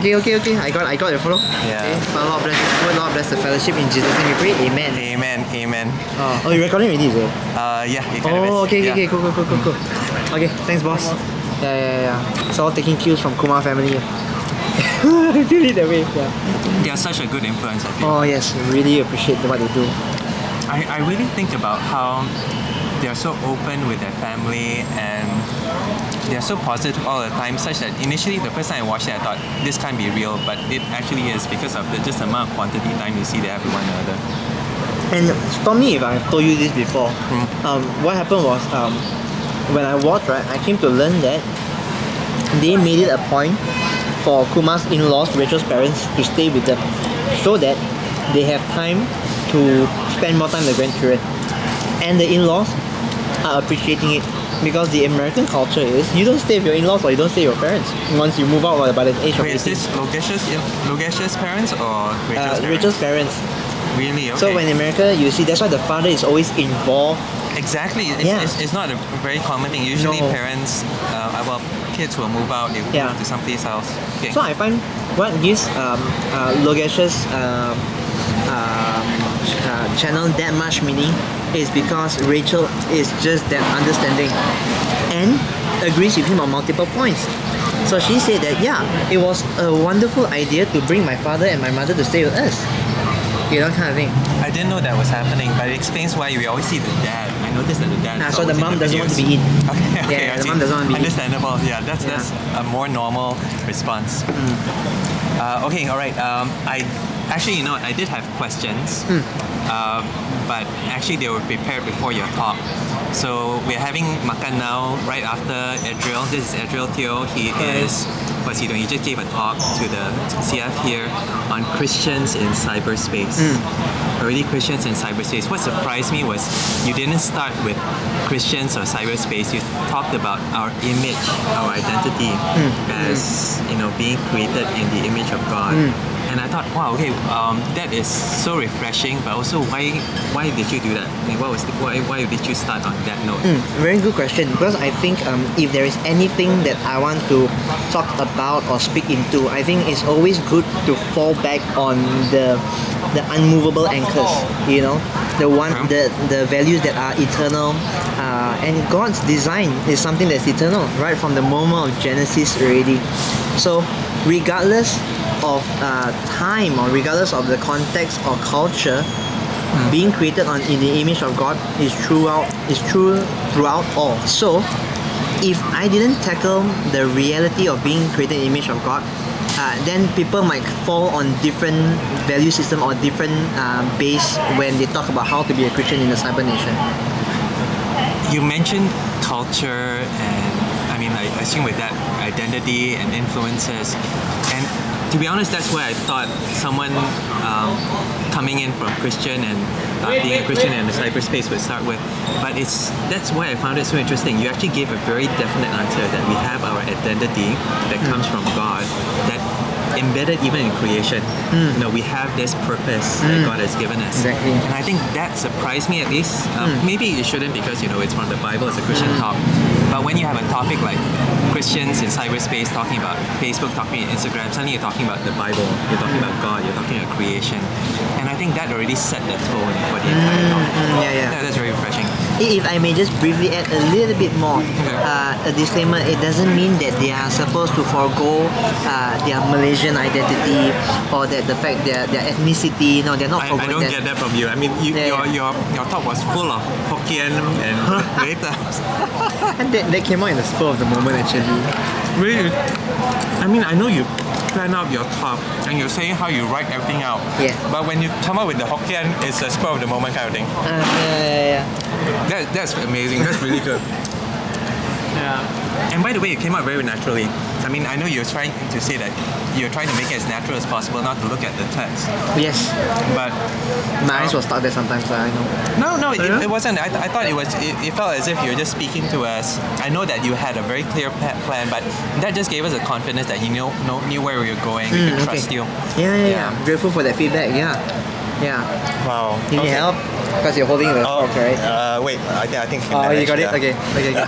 okay, okay, okay. I got, I got your follow. Yeah. Okay. Father, Lord bless Lord bless the fellowship in Jesus' name we pray. Amen. Amen, amen. Oh, oh, you're recording already, it? Uh, yeah, kind. Oh, okay, okay, yeah. okay, cool, cool, cool, cool, cool. Okay, thanks, boss. Yeah, yeah, yeah. So all taking cues from Kumar family. I feel it that way. Yeah. They are such a good influence, I feel. Oh yes, really appreciate what they do. I, I really think about how they're so open with their family and they're so positive all the time, such that initially the first time I watched it, I thought this can't be real, but it actually is because of the just the amount of quantity time you see they have with one another. And stop me if I've told you this before. Hmm. Um, what happened was um, when I watched, right, I came to learn that they made it a point for Kumar's in-laws, Rachel's parents, to stay with them, so that they have time to spend more time with the grandchildren. And the in-laws are appreciating it because the American culture is you don't stay with your in-laws or you don't stay with your parents once you move out by the age of Wait, is 18. this Logesh's, Logesh's parents or Rachel's uh, parents? Rachel's parents. Really? Okay. So when in America, you see that's why the father is always involved Exactly. It's, Yeah. it's, it's not a very common thing. Usually No. parents, uh, well, kids will move out, they will Yeah. move to someplace else. Okay. So I find what gives um, uh, Logesh's um, uh, channel that much meaning is because Rachel is just that understanding and agrees with him on multiple points. So she said that yeah, it was a wonderful idea to bring my father and my mother to stay with us. You know, kind of thing. I didn't know that was happening, but it explains why we always see the dad. I noticed that the dad. Ah, is so the mom doesn't want to be in. Okay, okay, Yeah, I the see. mom doesn't want to be. Understandable. Yeah, that's Yeah. that's a more normal response. Mm. Uh, okay, all right. Um, I actually, you know, I did have questions, Mm. uh, but actually they were prepared before your talk. So we're having makan now right after Adriel. This is Adriel Teo. He is what's he doing? He just gave a talk to the CF here on Christians in cyberspace. Early Christians in cyberspace. What surprised me was you didn't start with Christians or cyberspace. You talked about our image, our identity as you know being created in the image of God. And I thought, wow, okay, um, that is so refreshing. But also, why why did you do that? Like, what was the, why why did you start on that note? Mm, very good question because I think um, if there is anything that I want to talk about or speak into, I think it's always good to fall back on the the unmovable anchors. You know, the one the the values that are eternal, uh, and God's design is something that's eternal right from the moment of Genesis already. So regardless of uh, time or regardless of the context or culture, being created on in the image of God is throughout is true throughout all. So if I didn't tackle the reality of being created in the image of God, uh, then people might fall on different value system or different uh, base when they talk about how to be a Christian in the cyber nation. You mentioned culture, and I mean, I assume with that identity and influences. And to be honest, that's where I thought someone um, coming in from Christian and uh, being a Christian in the cyberspace would start with. But it's that's why I found it so interesting. You actually gave a very definite answer that we have our identity that comes from God that embedded even in creation. You know, we have this purpose that God has given us. Exactly. And I think that surprised me at least. Um, Maybe it shouldn't because you know it's from the Bible, it's a Christian talk. But when you have a topic like Christians in cyberspace talking about Facebook, talking about Instagram, suddenly you're talking about the Bible, you're talking about God, you're talking about creation. And I think that already set the tone for the entire talk. Mm, yeah, yeah. that's very refreshing. If I may just briefly add a little bit more, uh, a disclaimer, it doesn't mean that they are supposed to forego uh, their Malaysian identity or that the fact their, their ethnicity, no, they're not I, I don't that. get that from you. I mean, you, Yeah, your, yeah. your your talk was full of Hokkien and later. And that, that came out in the spur of the moment actually. Really? I mean, I know you plan out your talk and you're saying how you write everything out. Yeah. But when you come up with the Hokkien, it's a spur of the moment kind of thing. Uh, yeah, yeah, yeah. That, that's amazing. That's really good. yeah. And by the way, it came out very naturally. I mean, I know you're trying to say that you're trying to make it as natural as possible, not to look at the text. Yes, But my eyes will stuck there sometimes, so I know. no, no, it, Yeah? it wasn't. I, I thought it was. It, it felt as if you were just speaking to us. I know that you had a very clear pa- plan, but that just gave us a confidence that you know, know knew where we were going. We Mm, could okay. trust you. Yeah, yeah, yeah, Yeah. Grateful for that feedback. Yeah, yeah. Wow. You need help because you're holding the Oh, fork, right? uh, wait. I, think- I think. Oh, you got it. yeah. Okay, okay, okay.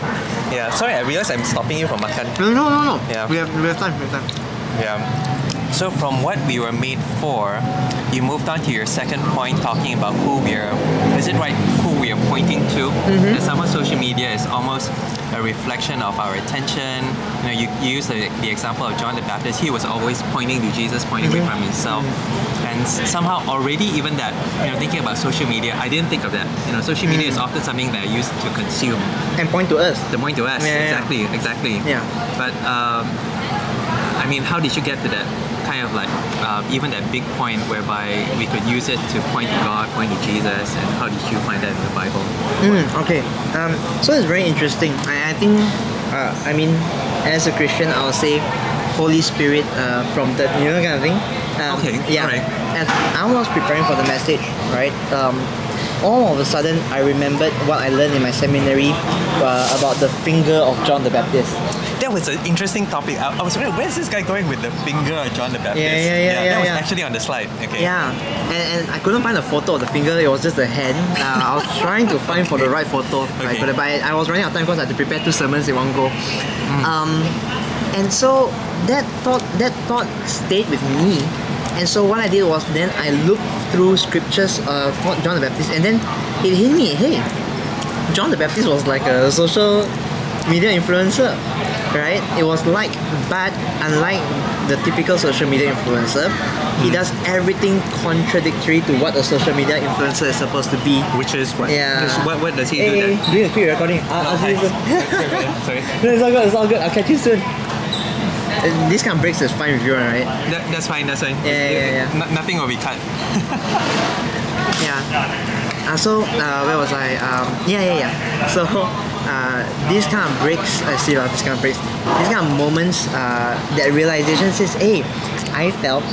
Yeah. Sorry, I realized I'm stopping you from makan. No, no, no, no. Yeah. We have we have time. We have time. Yeah. So from what we were made for, you moved on to your second point, talking about who we are. Is it right? Who we are pointing to? Mm-hmm. That somehow social media is almost a reflection of our attention. You know, you, you use the, the example of John the Baptist. He was always pointing to Jesus, pointing away Mm-hmm. from himself. And s- somehow already even that, you know, thinking about social media, I didn't think of that. You know, social media is Mm. often something that I use to consume. And point to us. The point to us, Yeah, yeah, yeah. exactly, exactly. Yeah. But um, I mean, how did you get to that kind of like uh, even that big point whereby we could use it to point to God, point to Jesus, and how did you find that in the Bible? Mm, okay. Um, so it's very interesting. I, I think, uh, I mean, as a Christian, I'll say Holy Spirit uh, prompted, you know, kind of thing. Um, Okay, Yeah. alright. As I was preparing for the message, right? Um, all of a sudden, I remembered what I learned in my seminary uh, about the finger of John the Baptist. That was an interesting topic. I, I was wondering, where's this guy going with the finger of John the Baptist? Yeah, yeah, yeah, that yeah, was yeah. actually on the slide. Okay. Yeah, and, and I couldn't find a photo of the finger. It was just a hand. Uh, I was trying to find for the right photo, right? Okay. But, but I, I was running out of time because I had to prepare two sermons in one go. Mm. Um, and so that thought that thought stayed with me. And so what I did was then I looked through scriptures uh, for John the Baptist, and then it hit me. Hey, John the Baptist was like a social media influencer, right? It was like, but unlike the typical social media influencer, he Hmm. does everything contradictory to what a social media influencer is supposed to be. Which is what? Yeah. which- what, what does he do Hey, doing a quick recording. I'll, I'll see you soon. Sorry. no, it's all good. It's all good. I'll catch you soon. Uh, This kind of breaks is fine with you, right? That, that's fine. That's fine. Yeah, yeah, yeah. No- nothing will be cut. Yeah. Uh, so uh, where was I? Um, yeah, yeah, yeah. So uh, these kind of breaks, I see a lot of these kind of breaks. These kind of moments, uh, that realization says, hey, I felt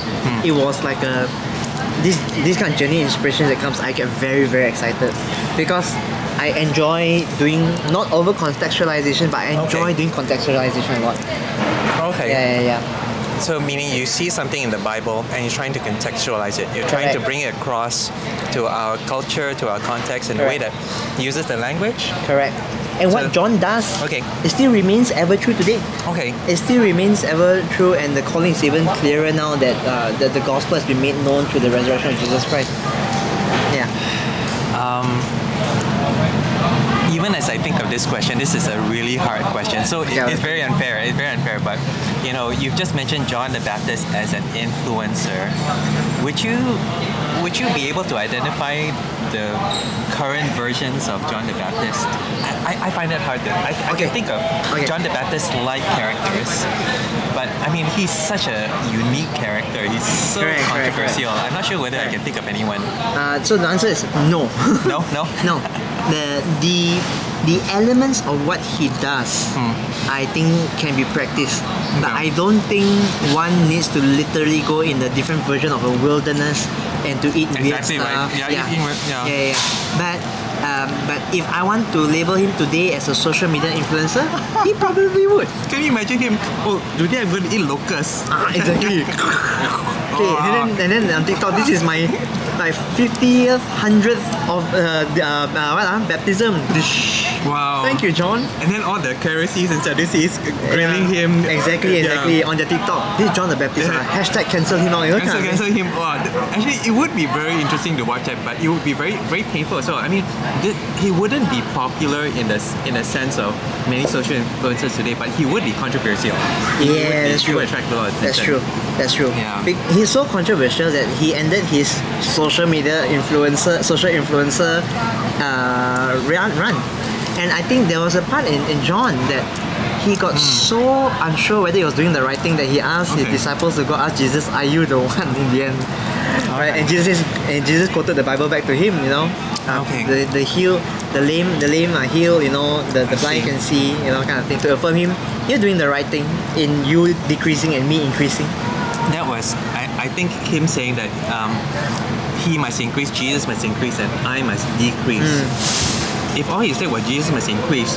it was like a this this kind of journey inspiration that comes. I get very very excited because I enjoy doing not over contextualization, but I enjoy Okay. doing contextualization a lot. Okay. Yeah, yeah, yeah. So meaning you see something in the Bible and you're trying to contextualize it. You're trying to bring it across to our culture, to our context in a way that uses the language. Correct. And So- what John does, Okay. it still remains ever true today. Okay. it still remains ever true and the calling is even clearer now that uh, that the gospel has been made known through the resurrection of Jesus Christ. As I think of this question, this is a really hard question. So it- it's very unfair. It's very unfair. But you know, you've just mentioned John the Baptist as an influencer. Would you would you be able to identify the current versions of John the Baptist? I, I find it hard to. I, I Okay. can think of Okay. John the Baptist like characters, but I mean he's such a unique character. He's so Correct, correct, controversial. I'm not sure whether I can think of anyone. Uh, so the answer is no. No, no. no. The the the elements of what he does, I think can be practiced. But. I don't think one needs to literally go in a different version of a wilderness and to eat weird Exactly right. stuff. Yeah, eating yeah. yeah, yeah. But um, but if I want to label him today as a social media influencer, he probably would. Can you imagine him? Oh, today I'm going to eat locusts. Ah, exactly. okay, Oh, and then and then on TikTok, this is my like 50th, 100th of uh, the, uh, uh, what, uh, baptism. Wow. Thank you, John. And then all the Pharisees and Sadducees grilling him. Exactly, Yeah. exactly. On their TikTok, this John the Baptist. Yeah. Uh, hashtag cancel him out. You know, Cancel, kind of cancel him. Wow. Actually, it would be very interesting to watch that, but it would be very, very painful So. I mean, th- he wouldn't be popular in the in the sense of many social influencers today, but he would be controversial. He Yeah, be- that's true. attract a lot of That's true. That's true. Yeah. He's so controversial that he ended his social media influencer, social influencer uh, run, run. And I think there was a part in, in John that he got so unsure whether he was doing the right thing that he asked. Okay. his disciples to go ask Jesus, "Are you the one?" In the end, right? And Jesus and Jesus quoted the Bible back to him. You know, Uh, Okay. the the heal, the lame, the lame are healed. You know, the, the I blind see. can see. You know, kind of thing to affirm him. You're doing the right thing in you decreasing and me increasing. That was, I, I think, him saying that um, he must increase, Jesus must increase, and I must decrease. Hmm. If all he said was Jesus must increase,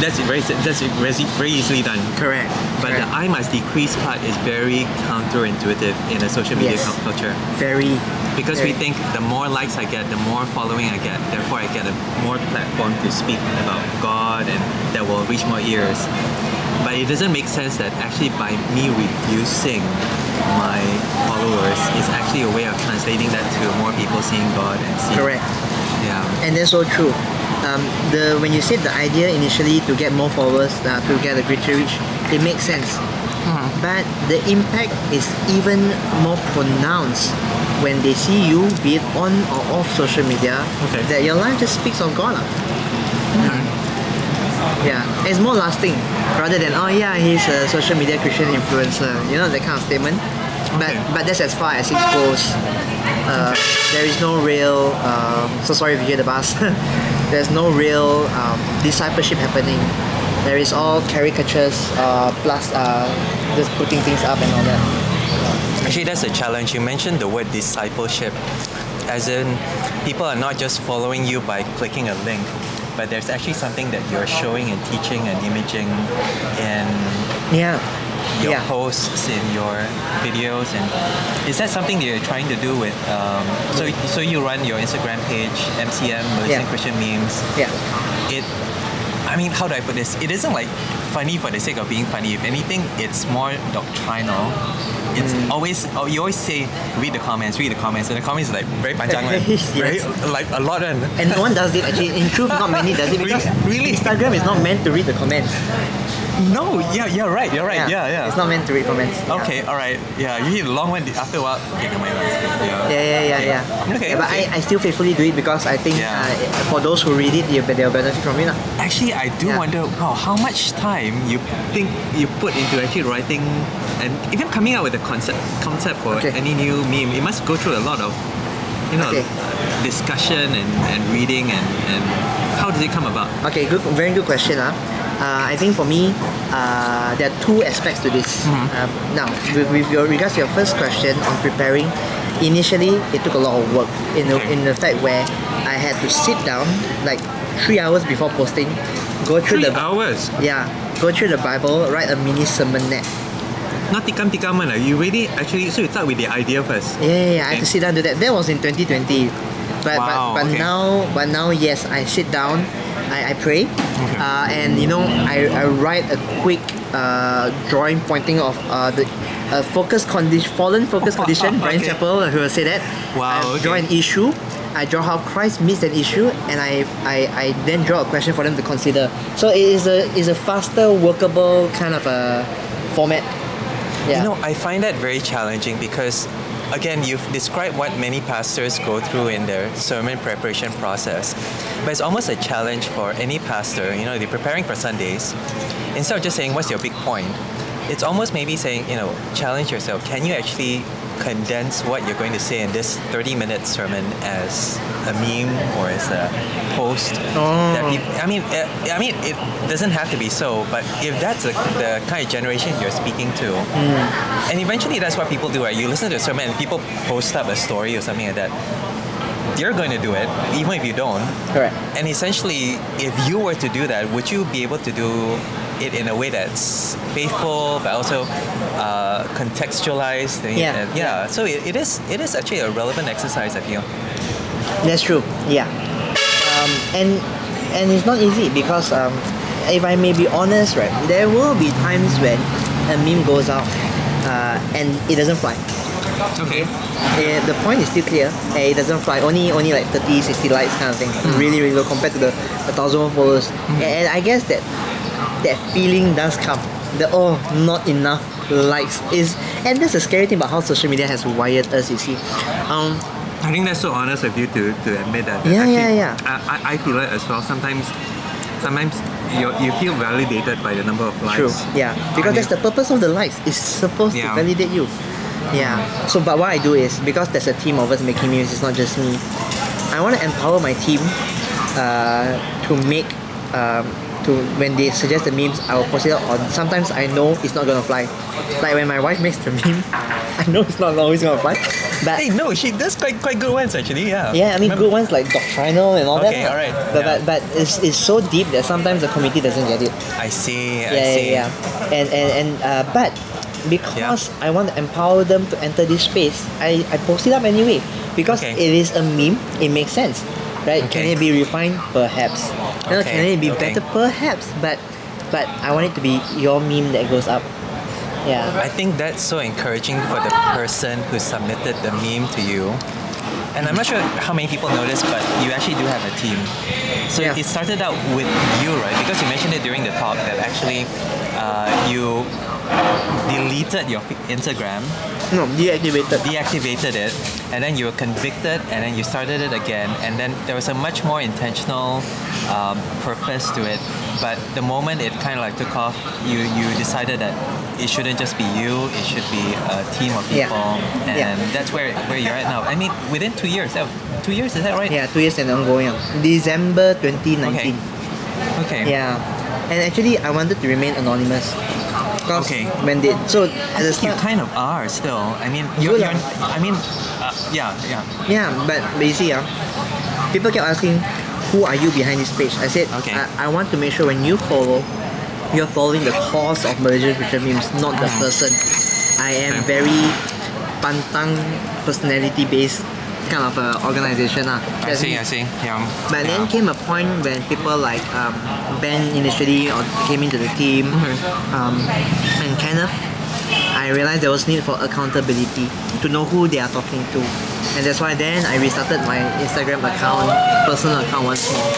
that's very that's very, very easily done. Correct. But the I must decrease part is very counterintuitive in a social media Yes. culture very because we think the more likes I get, the more following I get, therefore I get a more platform to speak about God and that will reach more ears. but it doesn't make sense that actually by me reducing my followers is actually a way of translating that to more people seeing God and seeing. Correct. Yeah. and that's so true. Um, the when you said the idea initially to get more followers, uh, to get a greater reach, it makes sense. But the impact is even more pronounced when they see you, be it on or off social media, Okay. that your life just speaks of God. lah. Yeah, it's more lasting rather than oh yeah he's a social media Christian influencer. You know that kind of statement. But but that's as far as it goes. Uh, there is no real. Um, so sorry if you hear the bus. There's no real um, discipleship happening. There is all caricatures uh, plus uh, just putting things up and all that. Actually, that's a challenge. You mentioned the word discipleship, as in people are not just following you by clicking a link, but there's actually something that you're showing and teaching and imaging in Yeah. Your yeah. posts, in your videos, and is that something that you're trying to do with? Um, so, so you run your Instagram page, MCM Malaysian Yeah. Christian Memes. Yeah. It, I mean, how do I put this? It isn't like funny for the sake of being funny. If anything, it's more doctrinal. It's Mm. always oh, you always say read the comments, read the comments, and the comments are like very panjang, one. Yes. very like a lot. one. And no one does it actually. In truth, not many does it because Really? Instagram is not meant to read the comments. No, yeah, you're right, you're right, yeah, yeah. It's not meant to read comments. Yeah. Okay, all right. Yeah, you a long one. After a while, okay, never mind. Yeah. Yeah, yeah, yeah, yeah. Okay, Yeah, but okay. I, I still faithfully do it because I think Yeah. uh, for those who read it, they'll benefit from it. lah. Actually, I do Yeah. wonder, wow, how much time you think you put into actually writing and even coming out with a concept concept for Okay. any new meme. It must go through a lot of, you know, Okay. discussion and, and reading and, and how does it come about? Okay, good, very good question. Uh. Uh, I think for me, uh, there are two aspects to this. Mm-hmm. Um, now, with, with your regards to your first question on preparing, initially it took a lot of work in the, in the fact where I had to sit down like three hours before posting, go through Three the hours. yeah, go through the Bible, write a mini sermonette. Not tikam tikam one. ah. You really actually so you start with the idea first. Yeah, yeah, yeah. I had to sit down and do that. That was in 2020. But Wow, but, but okay. now but now yes, I sit down, I, I pray, uh, and you know I, I write a quick uh, drawing pointing of uh, the uh, focus condition, fallen focus condition. Bryan Okay. Chapell who will say that. Wow, I draw an issue. I draw how Christ meets an issue, and I, I, I then draw a question for them to consider. So it is a is a faster, workable kind of a format. Yeah. You know, I find that very challenging because, again, you've described what many pastors go through in their sermon preparation process. But it's almost a challenge for any pastor, you know, they're preparing for Sundays. Instead of just saying, what's your big point? It's almost maybe saying, you know, challenge yourself. Can you actually condense what you're going to say in this 30 minute sermon as a meme or as a post that peop- I mean uh, I mean it doesn't have to be so but if that's the, the kind of generation you're speaking to and eventually that's what people do right? You listen to a sermon and people post up a story or something like that you're going to do it even if you don't. Correct. and essentially if you were to do that would you be able to do it in a way that's faithful but also uh, contextualized and- Yeah. and- yeah so it, it is it is actually a relevant exercise I feel That's true. Yeah. Um, and and it's not easy because um, if I may be honest, right, there will be times when a meme goes out uh, and it doesn't fly. okay the point is still clear. it doesn't fly. Only only like 30, 60 likes kind of thing. Really, really low compared to the, the thousand followers. And, and I guess that that feeling does come. The oh, not enough likes is, and that's the scary thing about how social media has wired us. You see, um, I think that's so honest of you to, to admit that. that Yeah, actually, yeah, yeah. I, I, I feel it as well. Sometimes, sometimes you you feel validated by the number of likes. True. Yeah. Because that's the purpose of the likes. It's supposed Yeah. to validate you. Yeah. So, but what I do is because there's a team of us making memes. It's not just me. I want to empower my team uh, to make. Um, to when they suggest the memes, I will post it on. Sometimes I know it's not gonna fly. Like when my wife makes the meme, I know it's not always gonna fly. But Hey, no, she does quite quite good ones actually. Yeah. yeah, I mean Remember- good ones like doctrinal and all Okay, that. alright, But, yeah. but but it's, it's so deep that sometimes the committee doesn't get it I see. I yeah, see. yeah, yeah. And and and uh, but because I want to empower them to enter this space, I, I post it up anyway. Because Okay. it is a meme, it makes sense. Right? Can it be refined? Perhaps. Okay, Can it be okay. better? Perhaps. But but I want it to be your meme that goes up. Yeah. I think that's so encouraging for the person who submitted the meme to you. And I'm not sure how many people know this, but you actually do have a team. So Yeah. it started out with you, right? Because you mentioned it during the talk that actually uh, you deleted your Instagram, No, deactivated. deactivated it, and then you were convicted, and then you started it again, and then there was a much more intentional um, purpose to it. But the moment it kind of like took off, you you decided that it shouldn't just be you; it should be a team of Yeah. people, and Yeah. that's where where you're at now. I mean, within two years, two years is that right? Yeah, two years and ongoing. December 2019. Okay. Okay. Yeah. And actually, I wanted to remain anonymous. Because Okay. when they so at the You kind of are still. I mean, you're, you're. I mean, uh, yeah, yeah. yeah, but, but you see, ah, people kept asking, who are you behind this page? I said, Okay. I, I want to make sure when you follow, you're following the cause of Malaysian Christian memes, not the person. I am very pantang personality based kind of uh, organization. ah. I see. I see. Yeah. But yeah. then came a point when people like um, Ben initially or came into the team, Mm-hmm. um, and Kenneth, I realized there was need for accountability to know who they are talking to, and that's why then I restarted my Instagram account, personal account once more.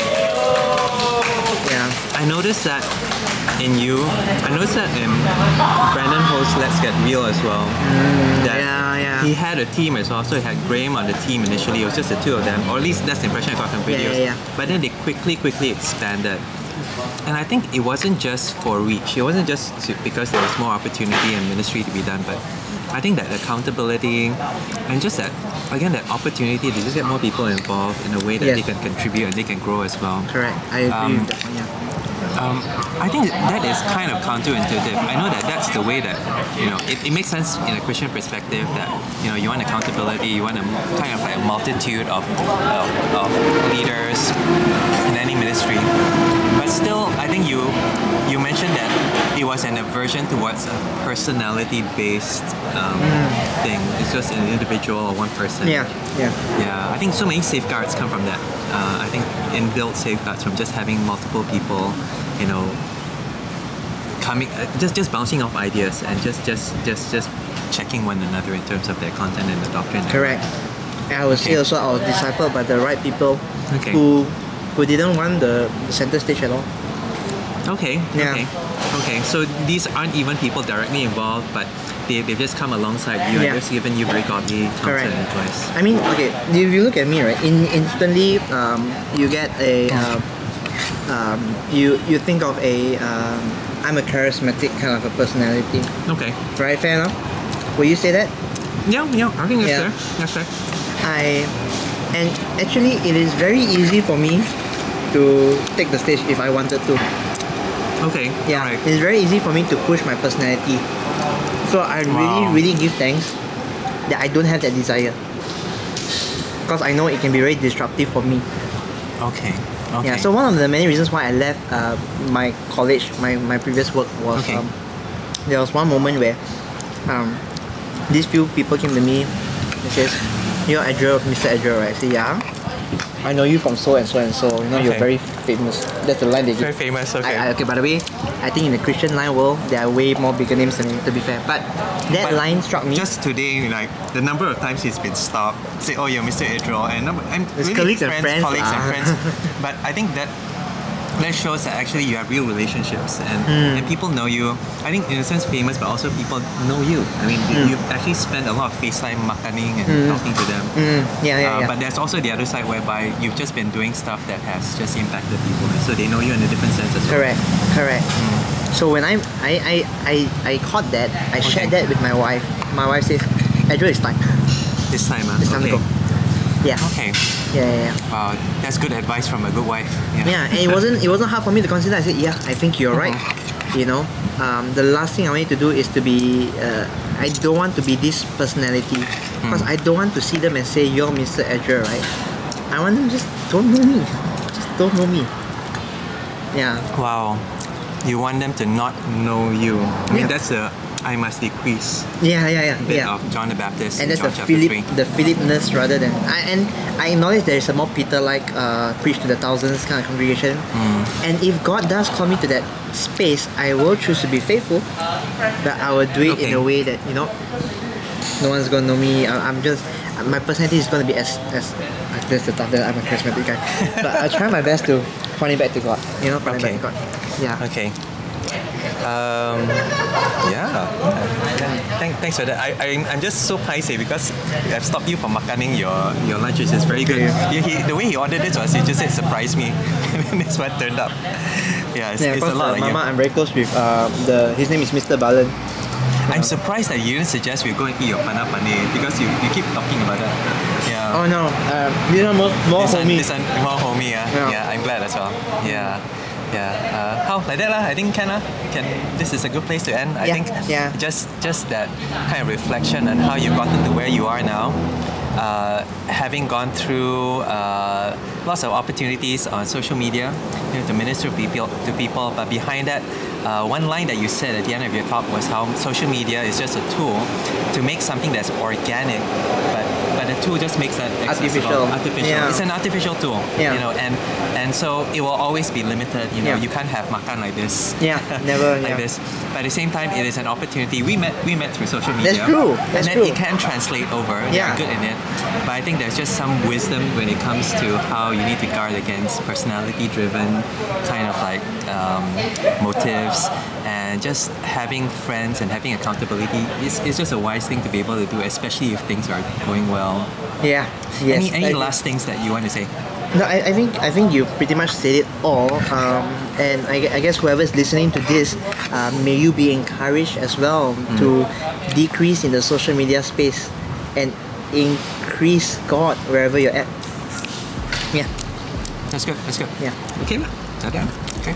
Yeah, I noticed that in you, I noticed that in Brandon Ho's Let's Get Real as well. that yeah, yeah. He had a team as well, so he had Graham on the team initially. It was just the two of them, or at least that's the impression I got from Yeah, videos. yeah, yeah. But then they quickly, quickly expanded. And I think it wasn't just for reach. It wasn't just to, because there was more opportunity and ministry to be done, but I think that accountability and just that again that opportunity to just get more people involved in a way that Yes. they can contribute and they can grow as well. correct. I agree Um, with that one. Yeah. Um, I think that is kind of counterintuitive. I know that that's the way that you know it, it makes sense in a Christian perspective that you know you want accountability, you want a kind of like a multitude of, of, of leaders in any ministry. But still, I think you you mentioned that it was an aversion towards a personality-based um, thing. It's just an individual or one person. Yeah, yeah. Yeah, I think so many safeguards come from that. Uh, I think inbuilt safeguards from just having multiple people, you know, coming, uh, just just bouncing off ideas and just just just just checking one another in terms of their content and the doctrine. Correct. And I would say also I was discipled by the right people Okay. who who didn't want the, the center stage at all. Okay. Yeah. Okay. Okay. So these aren't even people directly involved, but they they've just come alongside you Yeah. and just given you very godly counsel and advice. I mean, okay, if you look at me, right, in, instantly um, you get a, um, um, you you think of a, um, I'm a charismatic kind of a personality, Okay. right? Fair enough. Will you say that? Yeah. Yeah. I think that's Yeah. fair. That's fair. I, and actually, it is very easy for me to take the stage if I wanted to. Okay. Yeah, right. it's very easy for me to push my personality. So I really, Wow. really give thanks that I don't have that desire. Because I know it can be very disruptive for me. Okay. Okay. Yeah, so one of the many reasons why I left uh, my college, my, my previous work was Okay. um, there was one moment where um, these few people came to me and says, You're Adriel, Mr. Adriel, right? I say, Yeah. I know you from so and so and so. You know, you're very famous. That's the line they very give. famous. Okay. I, I, okay, by the way, I think in the Christian line world, there are way more bigger names than me, to be fair. But that But line struck me. Just today, like the number of times he's been stopped, say, "Oh, you're Mr. Adriel," and number, and It's really colleagues and friends colleagues and ah. friends. but I think that that shows that actually you have real relationships and, Hmm. and people know you. I think in a sense famous, but also people know you. I mean, you- you've actually spent a lot of FaceTime makaning and talking to them. Mm, yeah, yeah, Uh, yeah. But there's also the other side whereby you've just been doing stuff that has just impacted people, so they know you in a different sense as well. Correct, correct. So when I I, I, I, I caught that, I shared that with my wife. My wife says, Adriel, it's time. This time, uh, It's time okay. to go. Yeah. Okay. Yeah, yeah, yeah. Wow, that's good advice from a good wife. Yeah. Yeah, and it wasn't it wasn't hard for me to consider. I said, yeah, I think you're right. Uh-huh. You know, um, the last thing I want to do is to be. Uh, I don't want to be this personality because Hmm. I don't want to see them and say you're Mr. Adriel, right? I want them just don't know me, just don't know me. Yeah, Wow. You want them to not know you. I mean, Yeah. that's a I must decrease Yeah, yeah, yeah. bit yeah. of John the Baptist and that's the John chapter Philip, 3. the Philipness rather than I, and I acknowledge there is a more Peter-like uh, preach to the thousands kind of congregation. Hmm. And if God does call me to that space, I will choose to be faithful, but I will do it in a way that you know, no one's gonna know me. I, I'm just my personality is gonna be as as. That's the stuff that I'm a charismatic guy, but I try my best to point it back to God. You know, point Okay. it back to God. Yeah. Okay. Um, yeah. Thank, thanks for that. I, I, I'm just so pricey because I've stopped you from makaning your, your lunch, which is very good. He, he, the way he ordered this was he just said surprise me, and this one turned up. Yeah, it's, Yeah, it's a lot uh, like Mama, you. I'm very close with uh, the. His name is Mr. Balan. I'm surprised that you didn't suggest we go and eat your panah paneer because you, you keep talking about that. Yeah. Oh no, uh, these are more more this one, this one more homie, yeah. Yeah. yeah. I'm glad as well. Yeah. Yeah. Uh, how like that lah? I think can lah. Can this is a good place to end. I Yeah, think yeah. just just that kind of reflection on how you've gotten to where you are now. Uh, having gone through uh, lots of opportunities on social media, you know, to minister to people, to people, but behind that, uh, one line that you said at the end of your talk was how social media is just a tool to make something that's organic, but the tool just makes that. Artificial. Artificial. Yeah. It's an artificial tool. Yeah. You know, and and so it will always be limited. You know, Yeah. you can't have makan like this. Yeah, never, like yeah. this. But at the same time, it is an opportunity. We met we met through social media. That's true, that's and then true. it can translate over. Yeah. Good in it. But I think there's just some wisdom when it comes to how you need to guard against personality-driven kind of like um, motives and just having friends and having accountability is, is just a wise thing to be able to do, especially if things are going well. Yeah. Yes. any any I- last things that you want to say? No, I, I think I think you pretty much said it all. Um, and I, I guess whoever's listening to this, uh, may you be encouraged as well to decrease in the social media space and increase God wherever you're at. Yeah. That's good. That's good. Yeah. Okay. lah. Okay. Okay.